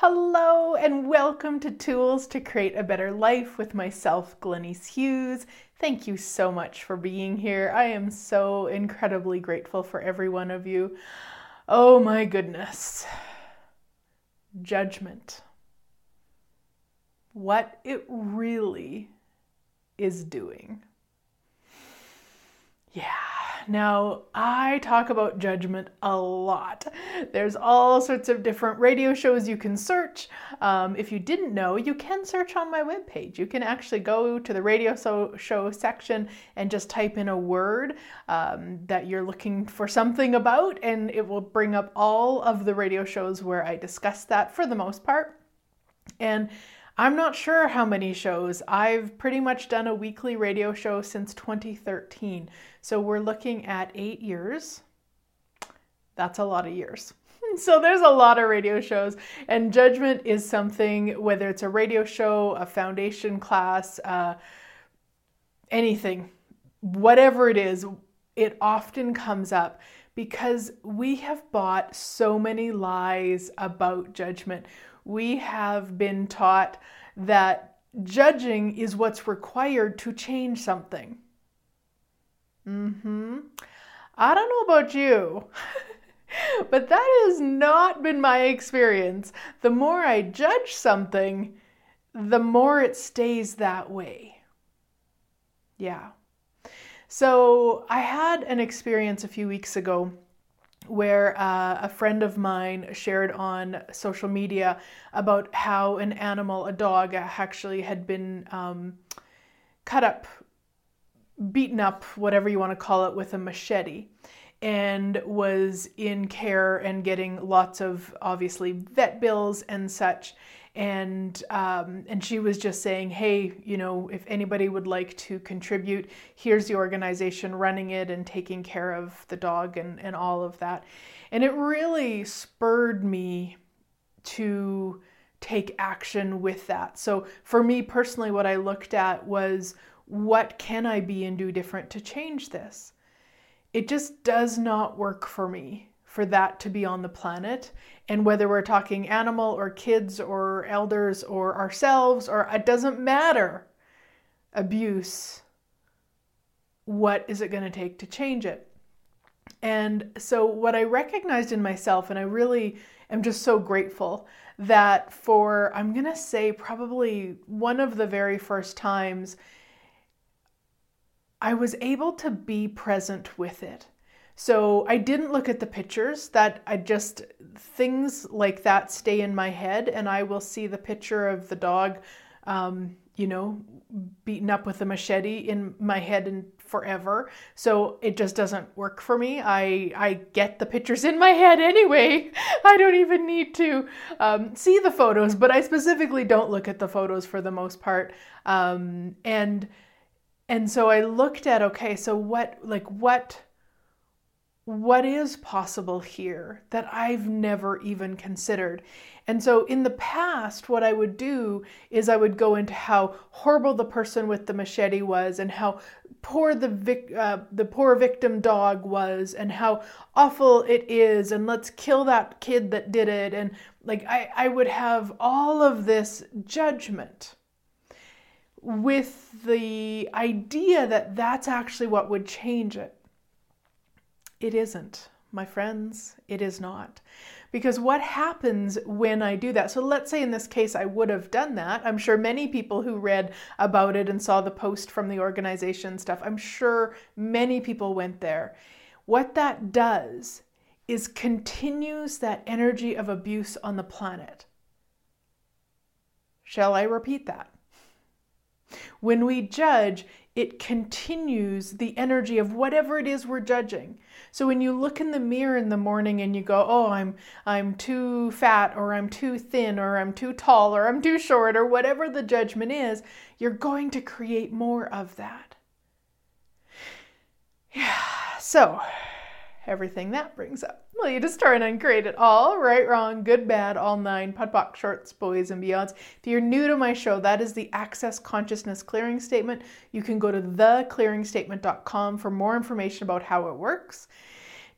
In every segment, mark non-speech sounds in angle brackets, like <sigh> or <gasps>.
Hello, and welcome to Tools to Create a Better Life with myself, Glennies Hughes. Thank you so much for being here. I am so incredibly grateful for every one of you. Oh my goodness. Judgment. What it really is doing. Yeah. Now, I talk about judgment a lot. There's all sorts of different radio shows you can search. Um, if you didn't know, you can search on my webpage. You can actually go to the radio so- show section and just type in a word um, that you're looking for something about, and it will bring up all of the radio shows where I discuss that for the most part. And I'm not sure how many shows. I've pretty much done a weekly radio show since 2013. So we're looking at eight years. That's a lot of years. <laughs> So there's a lot of radio shows, and judgment is something, whether it's a radio show, a foundation class, uh, anything, whatever it is, it often comes up because we have bought so many lies about judgment we have been taught that judging is what's required to change something. Mm-hmm. I don't know about you, <laughs> but that has not been my experience. The more I judge something, the more it stays that way. Yeah. So I had an experience a few weeks ago where uh, a friend of mine shared on social media about how an animal, a dog, actually had been um, cut up, beaten up, whatever you want to call it, with a machete, and was in care and getting lots of obviously vet bills and such and um, and she was just saying, hey, you know, if anybody would like to contribute, here's the organization running it and taking care of the dog and and all of that, and it really spurred me to take action with that. So for me personally, what I looked at was what can I be and do different to change this. It just does not work for me for that to be on the planet. And whether we're talking animal or kids or elders or ourselves, or it doesn't matter, abuse, what is it going to take to change it? And so, what I recognized in myself, and I really am just so grateful that for, I'm going to say, probably one of the very first times, I was able to be present with it. So I didn't look at the pictures that I just things like that stay in my head and I will see the picture of the dog um, you know beaten up with a machete in my head and forever. So it just doesn't work for me. I i get the pictures in my head anyway. <laughs> I don't even need to um, see the photos but i specifically don't look at the photos for the most part. Um, and and so i looked at okay so what like what what is possible here that I've never even considered. And so in the past, what I would do is I would go into how horrible the person with the machete was and how poor the vic- uh, the poor victim dog was and how awful it is and let's kill that kid that did it and like I, I would have all of this judgment with the idea that that's actually what would change it it isn't, my friends, it is not. Because what happens when I do that? So let's say in this case I would have done that. I'm sure many people who read about it and saw the post from the organization stuff, I'm sure many people went there. What that does is continues that energy of abuse on the planet. Shall I repeat that? When we judge, it continues the energy of whatever it is we're judging. So when you look in the mirror in the morning and you go, "Oh, I'm I'm too fat or I'm too thin or I'm too tall or I'm too short or whatever the judgment is, you're going to create more of that." Yeah. <sighs> So, everything that brings up. Well, you just turn and create it all right, wrong, good, bad, all nine, POD shorts, boys, and beyonds. If you're new to my show, that is the Access Consciousness Clearing Statement. You can go to theclearingstatement.com for more information about how it works.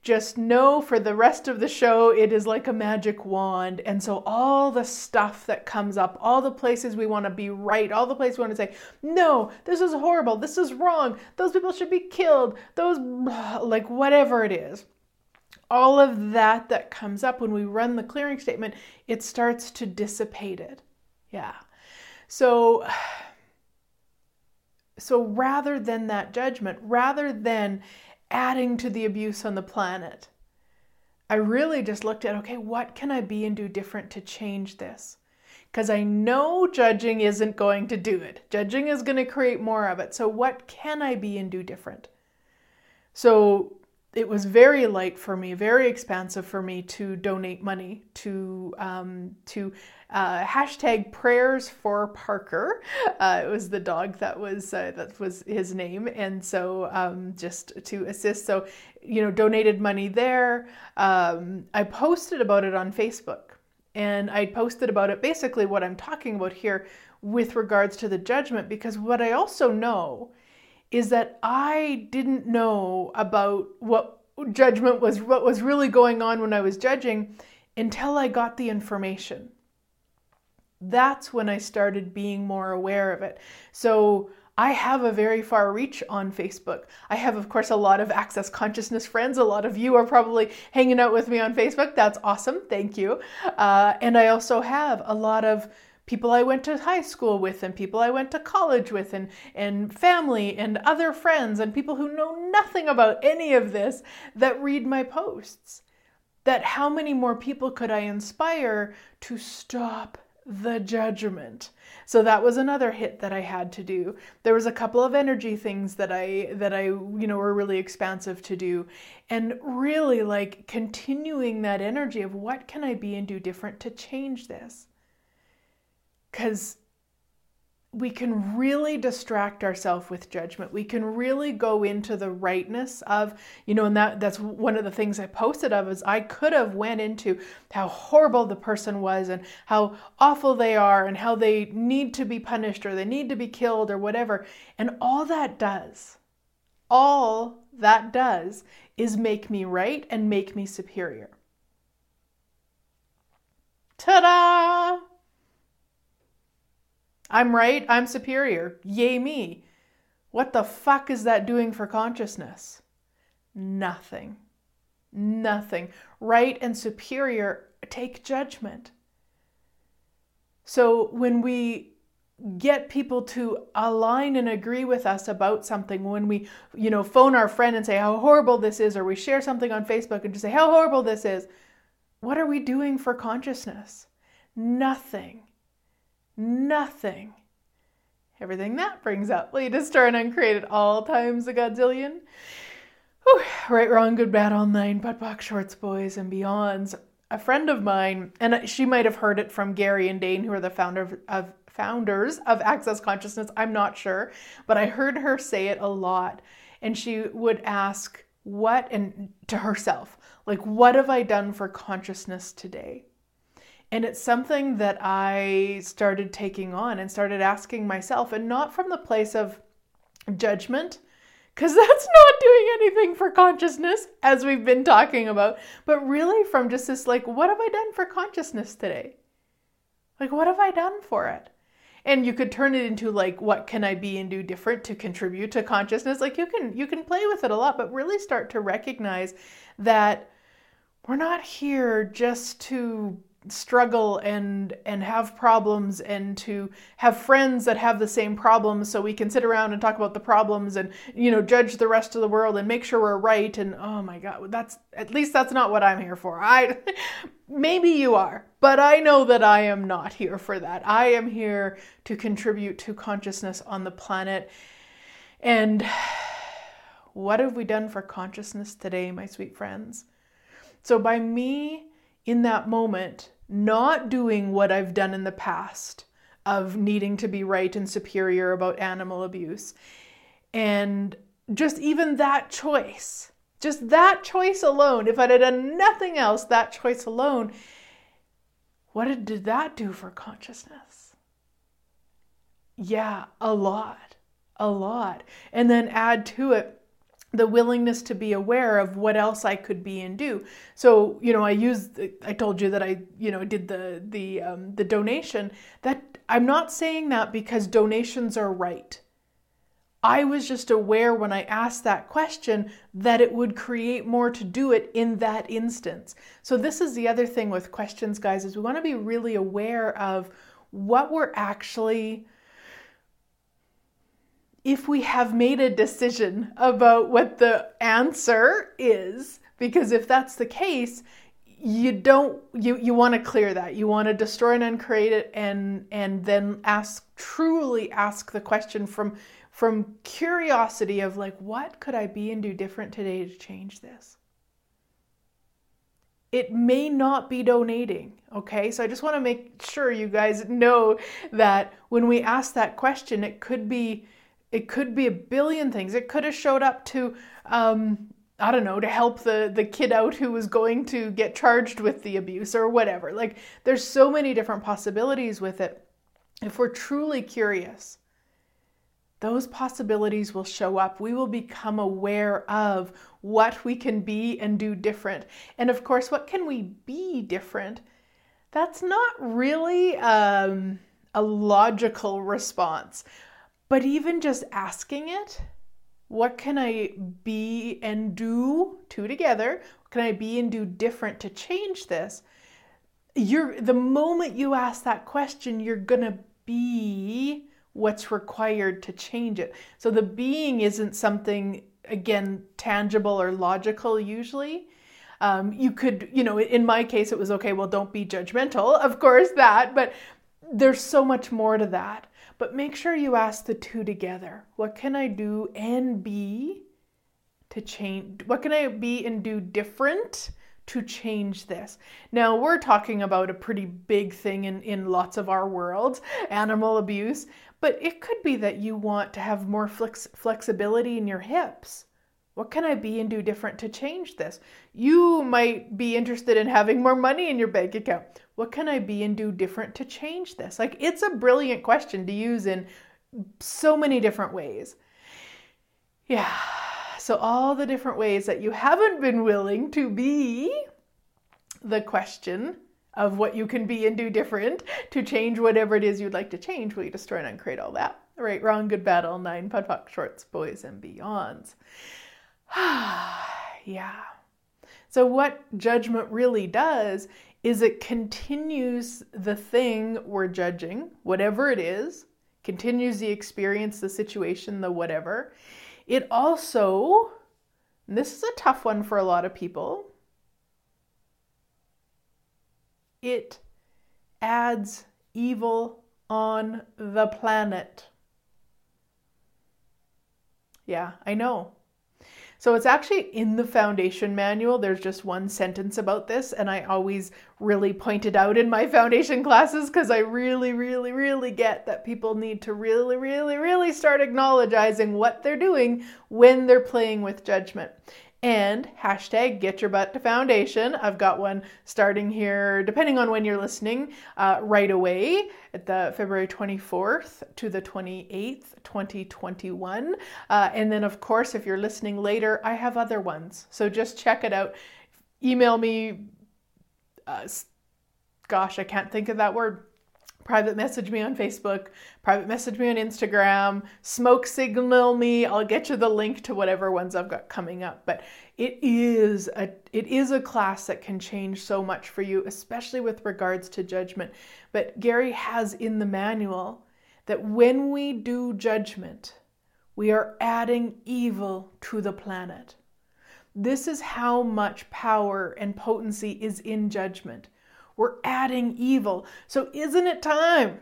Just know for the rest of the show it is like a magic wand. And so all the stuff that comes up all the places we want to be right all the places we want to say no this is horrible this is wrong those people should be killed those <sighs> like whatever it is. All of that that comes up when we run the clearing statement it starts to dissipate it. Yeah. So <sighs> so rather than that judgment rather than adding to the abuse on the planet. I really just looked at okay, what can I be and do different to change this? Because I know judging isn't going to do it. Judging is going to create more of it. So, what can I be and do different? So, it was very light for me, very expansive for me to donate money to um, to uh, hashtag prayers for Parker. <laughs> Uh, it was the dog that was uh, that was his name, and so um, just to assist, so you know, donated money there. Um, I posted about it on Facebook, and I posted about it basically what I'm talking about here with regards to the judgment, because what I also know is that I didn't know about what judgment was, what was really going on when I was judging until I got the information that's when I started being more aware of it. So I have a very far reach on Facebook. I have, of course, a lot of Access Consciousness friends. A lot of you are probably hanging out with me on Facebook. That's awesome. Thank you. Uh, and I also have a lot of people I went to high school with and people I went to college with and, and family and other friends and people who know nothing about any of this that read my posts. That how many more people could I inspire to stop the judgment. So that was another hit that I had to do. There was a couple of energy things that I that I you know were really expansive to do and really like continuing that energy of what can I be and do different to change this? Cuz we can really distract ourselves with judgment. We can really go into the rightness of, you know, and that that's one of the things I posted of is I could have went into how horrible the person was and how awful they are and how they need to be punished or they need to be killed or whatever. And all that does, all that does is make me right and make me superior. Ta-da! I'm right, I'm superior. Yay me. What the fuck is that doing for consciousness? Nothing. Nothing. Right and superior take judgment. So when we get people to align and agree with us about something when we you know phone our friend and say how horrible this is or we share something on facebook and just say how horrible this is what are we doing for consciousness nothing nothing. Everything that brings up, lead to star and uncreate at all times a godzillion. Whew, right, wrong, good, bad, all nine, POD POC, shorts, boys, and beyonds. A friend of mine, and she might have heard it from Gary and Dain, who are the founder of, of founders of Access Consciousness. I'm not sure, but I heard her say it a lot, and she would ask what and to herself, like, what have I done for consciousness today? And it's something that I started taking on and started asking myself, and not from the place of judgment, because <laughs> that's not doing anything for consciousness, as we've been talking about, but really from just this like, what have I done for consciousness today? Like, what have I done for it? and you could turn it into like what can i be and do different to contribute to consciousness like you can you can play with it a lot but really start to recognize that we're not here just to struggle and and have problems and to have friends that have the same problems so we can sit around and talk about the problems and you know judge the rest of the world and make sure we're right and oh my god that's at least that's not what I'm here for. I <laughs> maybe you are, but I know that I am not here for that. I am here to contribute to consciousness on the planet. And <sighs> what have we done for consciousness today, my sweet friends? So by me in that moment not doing what I've done in the past of needing to be right and superior about animal abuse. And just even that choice, just that choice alone, if I'd have done nothing else, that choice alone, what did that do for consciousness? Yeah, a lot, a lot. And then add to it the willingness to be aware of what else I could be and do. So, you know, I used I told you that I, you know, did the the um, the donation. That I'm not saying that because donations are right. I was just aware when I asked that question that it would create more to do it in that instance. So this is the other thing with questions guys is we want to be really aware of what we're actually if we have made a decision about what the answer is because if that's the case you don't you you want to clear that. You want to destroy and uncreate it and and then ask truly ask the question from from curiosity of like what could i be and do different today to change this? It may not be donating okay? So i just want to make sure you guys know that when we ask that question it could be it could be a billion things it could have showed up to um, I don't know, to help the, the kid out who was going to get charged with the abuse or whatever. Like, there's so many different possibilities with it. If we're truly curious, those possibilities will show up. We will become aware of what we can be and do different. And of course, what can we be different? That's not really um, a logical response. But even just asking it, what can I be and do two together? Can I be and do different to change this? You're the moment you ask that question, you're gonna be what's required to change it. So the being isn't something again tangible or logical usually. Um, you could, you know, in my case, it was okay. Well, don't be judgmental, of course, that, but there's so much more to that. But make sure you ask the two together. What can I do and be to change? What can I be and do different to change this? Now, we're talking about a pretty big thing in, in lots of our worlds animal abuse, but it could be that you want to have more flex- flexibility in your hips. What can I be and do different to change this? You might be interested in having more money in your bank account. What can I be and do different to change this? Like, it's a brilliant question to use in so many different ways. Yeah. So, all the different ways that you haven't been willing to be the question of what you can be and do different to change whatever it is you'd like to change. Will you destroy and uncreate all that? Right, wrong, good, bad, all nine, POD POC, shorts, boys, and beyonds. <sighs> yeah. So, what judgment really does is it continues the thing we're judging, whatever it is, continues the experience, the situation, the whatever. It also, and this is a tough one for a lot of people, it adds evil on the planet. Yeah, I know. So it's actually in the foundation manual. There's just one sentence about this, and I always really point it out in my foundation classes because I really, really, really get that people need to really, really, really start acknowledging what they're doing when they're playing with judgment and hashtag get your butt to foundation. I've got one starting here, depending on when you're listening, uh, right away at the February 24th to the 28th, 2021. Uh, and then, of course, if you're listening later, I have other ones. So just check it out. Email me. Uh, gosh, I can't think of that word private message me on Facebook, private message me on Instagram, smoke signal me. I'll get you the link to whatever ones I've got coming up. But it is a it is a class that can change so much for you, especially with regards to judgment. But Gary has in the manual that when we do judgment, we are adding evil to the planet. This is how much power and potency is in judgment. We're adding evil. So, isn't it time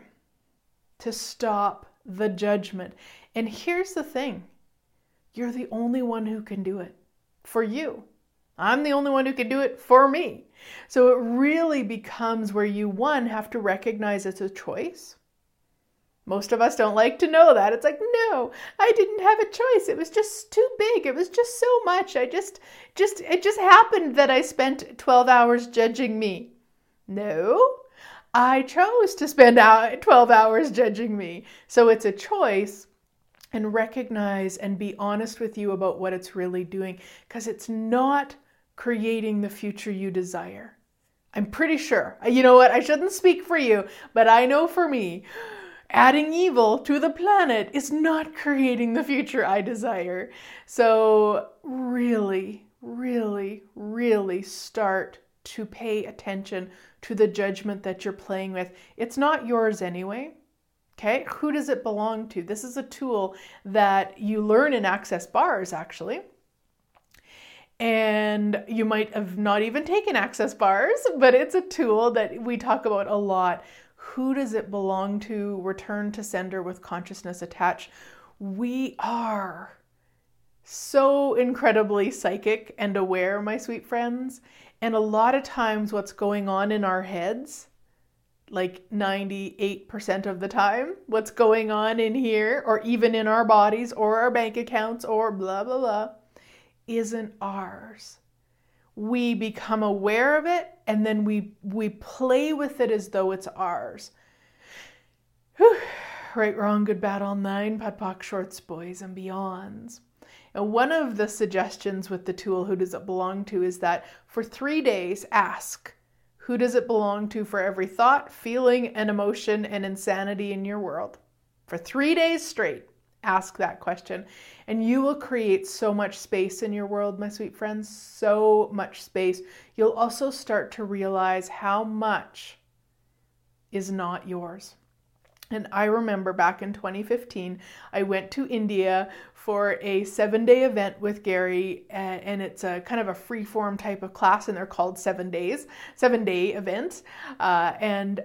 to stop the judgment? And here's the thing you're the only one who can do it for you. I'm the only one who can do it for me. So it really becomes where you, one, have to recognize it's a choice. Most of us don't like to know that. It's like, no, I didn't have a choice. It was just too big. It was just so much. I just, just, it just happened that I spent 12 hours judging me. No, I chose to spend <laughs> 12 hours judging me. So it's a choice. and recognize and be honest with you about what it's really doing because it's not creating the future you desire. I'm pretty sure. You know what? I shouldn't speak for you, but I know for me, <gasps> adding evil to the planet is not creating the future I desire. So, really, really, really start to pay attention to the judgment that you're playing with. It's not yours anyway. Okay, who does it belong to? This is a tool that you learn in Access Bars actually. And you might have not even taken Access Bars, but it's a tool that we talk about a lot. Who does it belong to? Return to sender with consciousness attached. We are so incredibly psychic and aware, my sweet friends. And a lot of times, what's going on in our heads like 98% of the time what's going on in here or even in our bodies or our bank accounts or blah blah blah isn't ours we become aware of it and then we we play with it as though it's ours <sighs> Whew. Right wrong good bad all nine POD shorts boys and beyonds one of the suggestions with the tool who does it belong to is that for three days ask who does it belong to for every thought, feeling, and emotion and insanity in your world? For three days straight, ask that question. And you will create so much space in your world, my sweet friends, so much space. You'll also start to realize how much is not yours. And I remember back in 2015, I went to India for a seven day event with Gary, and it's a kind of a free form type of class, and they're called seven days, seven day events. Uh, and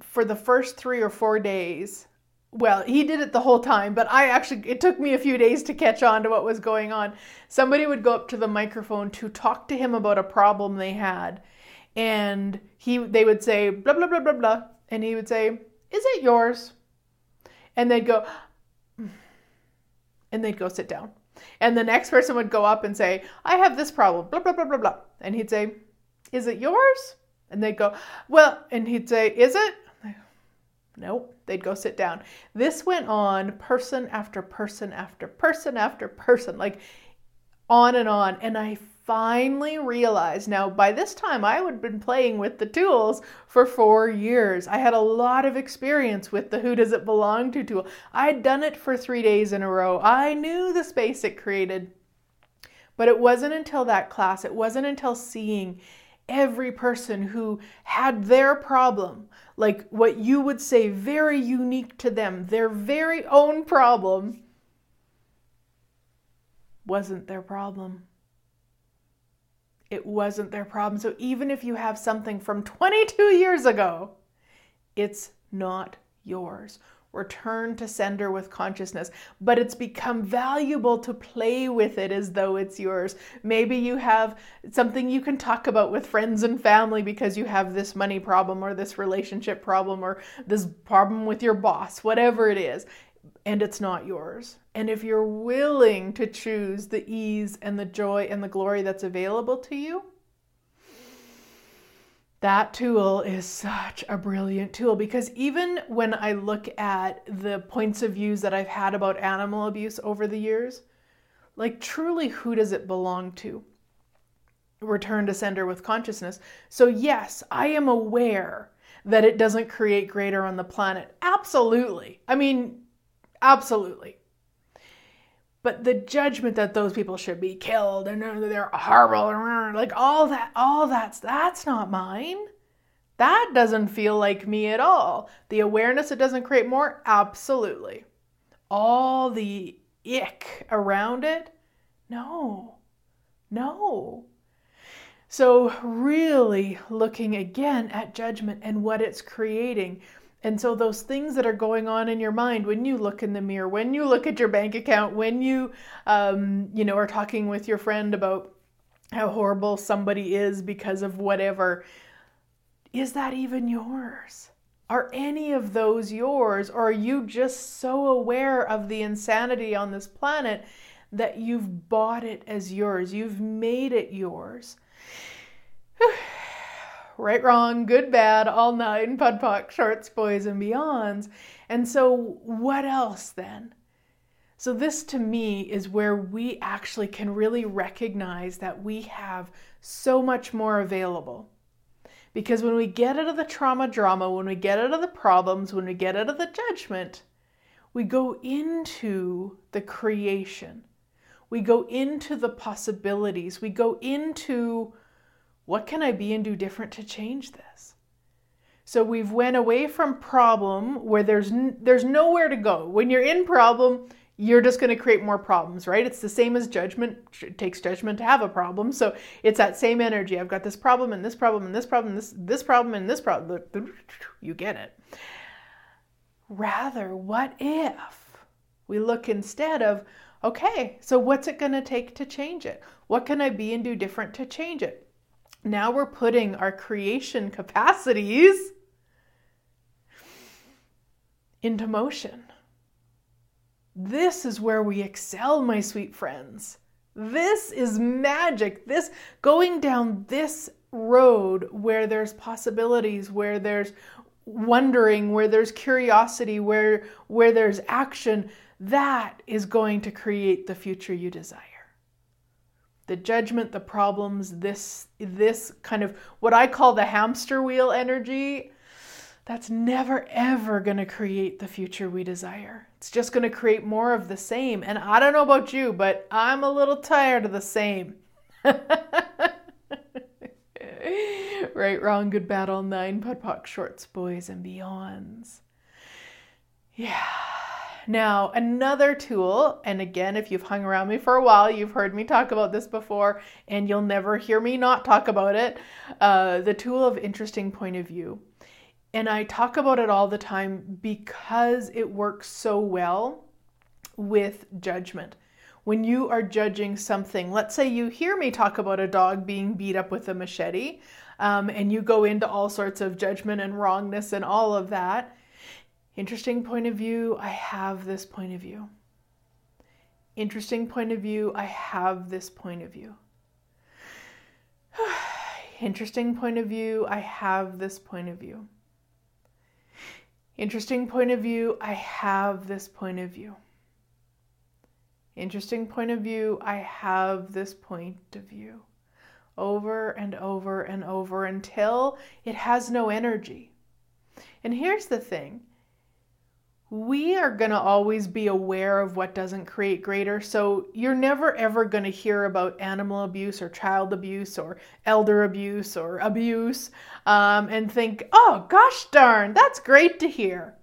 for the first three or four days, well, he did it the whole time, but I actually, it took me a few days to catch on to what was going on. Somebody would go up to the microphone to talk to him about a problem they had. And he, they would say, blah, blah, blah, blah, blah. And he would say, Is it yours? And they'd go, and they'd go sit down. And the next person would go up and say, I have this problem, blah, blah, blah, blah, blah. And he'd say, Is it yours? And they'd go, Well, and he'd say, Is it? Nope. They'd go sit down. This went on person after person after person after person, like on and on. And I finally realized now by this time I have been playing with the tools for four years. I had a lot of experience with the who does it belong to tool. I'd done it for three days in a row. I knew the space it created. But it wasn't until that class, it wasn't until seeing every person who had their problem, like what you would say very unique to them, their very own problem, wasn't their problem it wasn't their problem. So even if you have something from 22 years ago, it's not yours. Return to sender with consciousness, but it's become valuable to play with it as though it's yours. Maybe you have something you can talk about with friends and family because you have this money problem or this relationship problem or this problem with your boss, whatever it is and it's not yours. And if you're willing to choose the ease and the joy and the glory that's available to you, that tool is such a brilliant tool because even when I look at the points of views that I've had about animal abuse over the years, like truly who does it belong to? Return to sender with consciousness. So, yes, I am aware that it doesn't create greater on the planet. Absolutely. I mean, Absolutely. But the judgment that those people should be killed and they're horrible like all that, all that's that's not mine. That doesn't feel like me at all. The awareness it doesn't create more, absolutely. All the ick around it, no, no. So, really looking again at judgment and what it's creating, and so, those things that are going on in your mind when you look in the mirror, when you look at your bank account, when you, um, you know, are talking with your friend about how horrible somebody is because of whatever, is that even yours? Are any of those yours? Or are you just so aware of the insanity on this planet that you've bought it as yours? You've made it yours. <sighs> right, wrong, good, bad, all nine, POD POC, shorts, boys, and beyonds. And so, what else then? So, this to me is where we actually can really recognize that we have so much more available. Because when we get out of the trauma drama, when we get out of the problems, when we get out of the judgment, we go into the creation. We go into the possibilities. We go into what can I be and do different to change this? So we've went away from problem where there's n- there's nowhere to go. When you're in problem, you're just going to create more problems, right? It's the same as judgment. It takes judgment to have a problem. So it's that same energy. I've got this problem and this problem and this problem, this this problem and this problem. You get it. Rather, what if we look instead of, okay, so what's it going to take to change it? What can I be and do different to change it? Now we're putting our creation capacities into motion. This is where we excel, my sweet friends. This is magic. This going down this road where there's possibilities, where there's wondering, where there's curiosity, where where there's action, that is going to create the future you desire the judgment, the problems, this this kind of what I call the hamster wheel energy, that's never ever going to create the future we desire. It's just going to create more of the same. And I don't know about you, but I'm a little tired of the same. <laughs> right, wrong, good, bad, all nine, POD POC, shorts, boys, and beyonds. Yeah. Now, another tool, and again, if you've hung around me for a while, you've heard me talk about this before, and you'll never hear me not talk about it uh, the tool of interesting point of view. And I talk about it all the time because it works so well with judgment. When you are judging something, let's say you hear me talk about a dog being beat up with a machete, um, and you go into all sorts of judgment and wrongness and all of that Interesting point of view, I have this point of view. Interesting point of view, I have this point of view. Interesting point of view, I have this point of view. Interesting point of view, I have this point of view. Interesting point of view, I have this point of view. Over and over and over until it has no energy. And here's the thing we are going to always be aware of what doesn't create greater. So you're never ever going to hear about animal abuse or child abuse or elder abuse or abuse um, and think, oh, gosh darn, that's great to hear.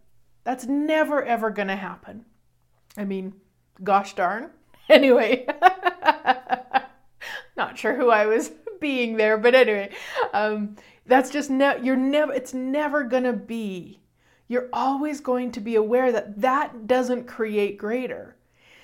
That's never ever going to happen. I mean, gosh darn. <laughs> Anyway, <laughs> not sure who I was <laughs> being there, but anyway, um, that's just ne- you're never. It's never gonna be you're always going to be aware that that doesn't create greater.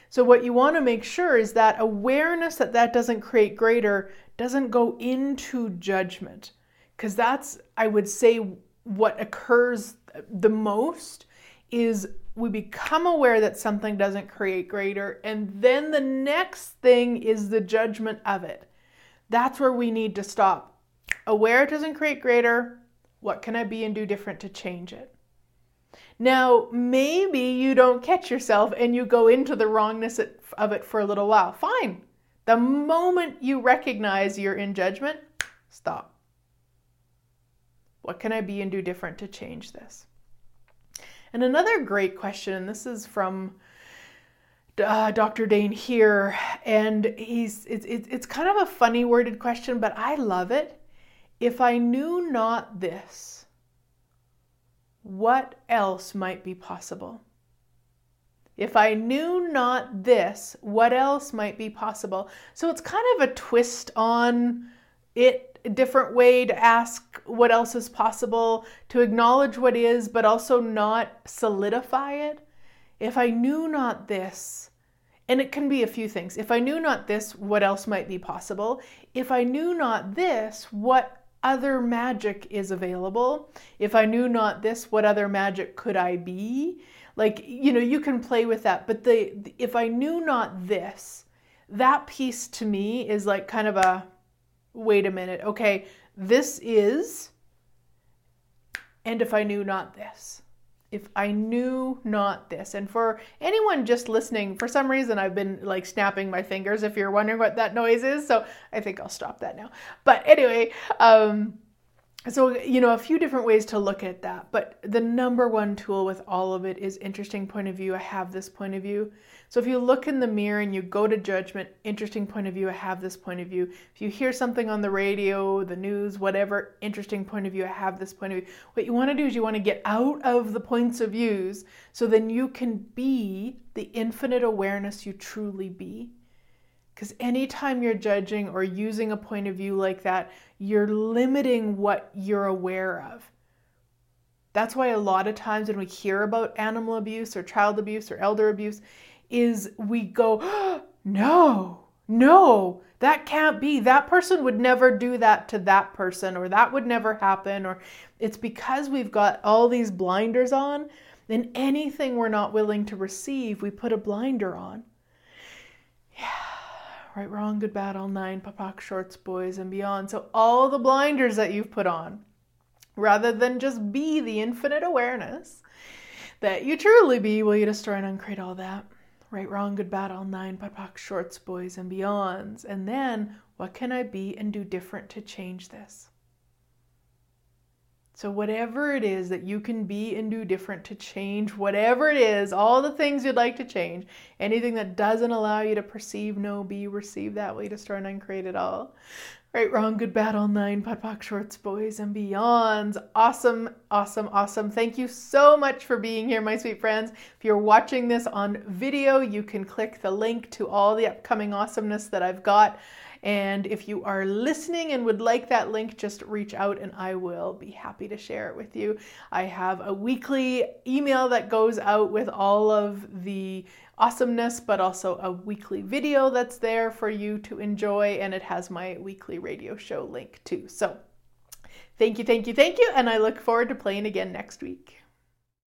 So, what you want to make sure is that awareness that that doesn't create greater doesn't go into judgment. Because that's, I would say, what occurs the most is we become aware that something doesn't create greater, and then the next thing is the judgment of it. That's where we need to stop. Aware it doesn't create greater. What can I be and do different to change it? Now, maybe you don't catch yourself and you go into the wrongness of it for a little while. Fine. The moment you recognize you're in judgment, stop. What can I be and do different to change this? And another great question, and this is from uh, Dr. Dain Heer, and he's it's, it's it's kind of a funny worded question, but I love it. If I knew not this, what else might be possible? If I knew not this, what else might be possible? So it's kind of a twist on it, a different way to ask what else is possible, to acknowledge what is, but also not solidify it. If I knew not this, and it can be a few things. If I knew not this, what else might be possible? If I knew not this, what other magic is available. If I knew not this, what other magic could I be? Like, you know, you can play with that. But the if I knew not this, that piece to me is like kind of a wait a minute. Okay, this is And if I knew not this, if I knew not this. And for anyone just listening, for some reason I've been like snapping my fingers if you're wondering what that noise is. So I think I'll stop that now. But anyway, um, so you know a few different ways to look at that but the number one tool with all of it is interesting point of view i have this point of view. So if you look in the mirror and you go to judgment interesting point of view i have this point of view. If you hear something on the radio the news whatever interesting point of view i have this point of view. What you want to do is you want to get out of the points of views so then you can be the infinite awareness you truly be because anytime you're judging or using a point of view like that, you're limiting what you're aware of. That's why a lot of times when we hear about animal abuse or child abuse or elder abuse, is we go, oh, <gasps> no, no, that can't be. That person would never do that to that person, or that would never happen. Or it's because we've got all these blinders on, then anything we're not willing to receive, we put a blinder on. Yeah right, wrong, good, bad, all nine, POD POC, shorts, boys, and beyond. So, all the blinders that you've put on, rather than just be the infinite awareness that you truly be, will you destroy and uncreate all that? Right, wrong, good, bad, all nine, POD POC, shorts, boys, and beyonds. And then, what can I be and do different to change this? So, whatever it is that you can be and do different to change, whatever it is, all the things you'd like to change, anything that doesn't allow you to perceive, know, be, receive that way, to start and create it all. Right, wrong, good, bad, all nine, POD shorts, boys, and beyonds. Awesome, awesome, awesome. Thank you so much for being here, my sweet friends. If you're watching this on video, you can click the link to all the upcoming awesomeness that I've got. And if you are listening and would like that link, just reach out and I will be happy to share it with you. I have a weekly email that goes out with all of the awesomeness, but also a weekly video that's there for you to enjoy. And it has my weekly radio show link too. So thank you, thank you, thank you. And I look forward to playing again next week.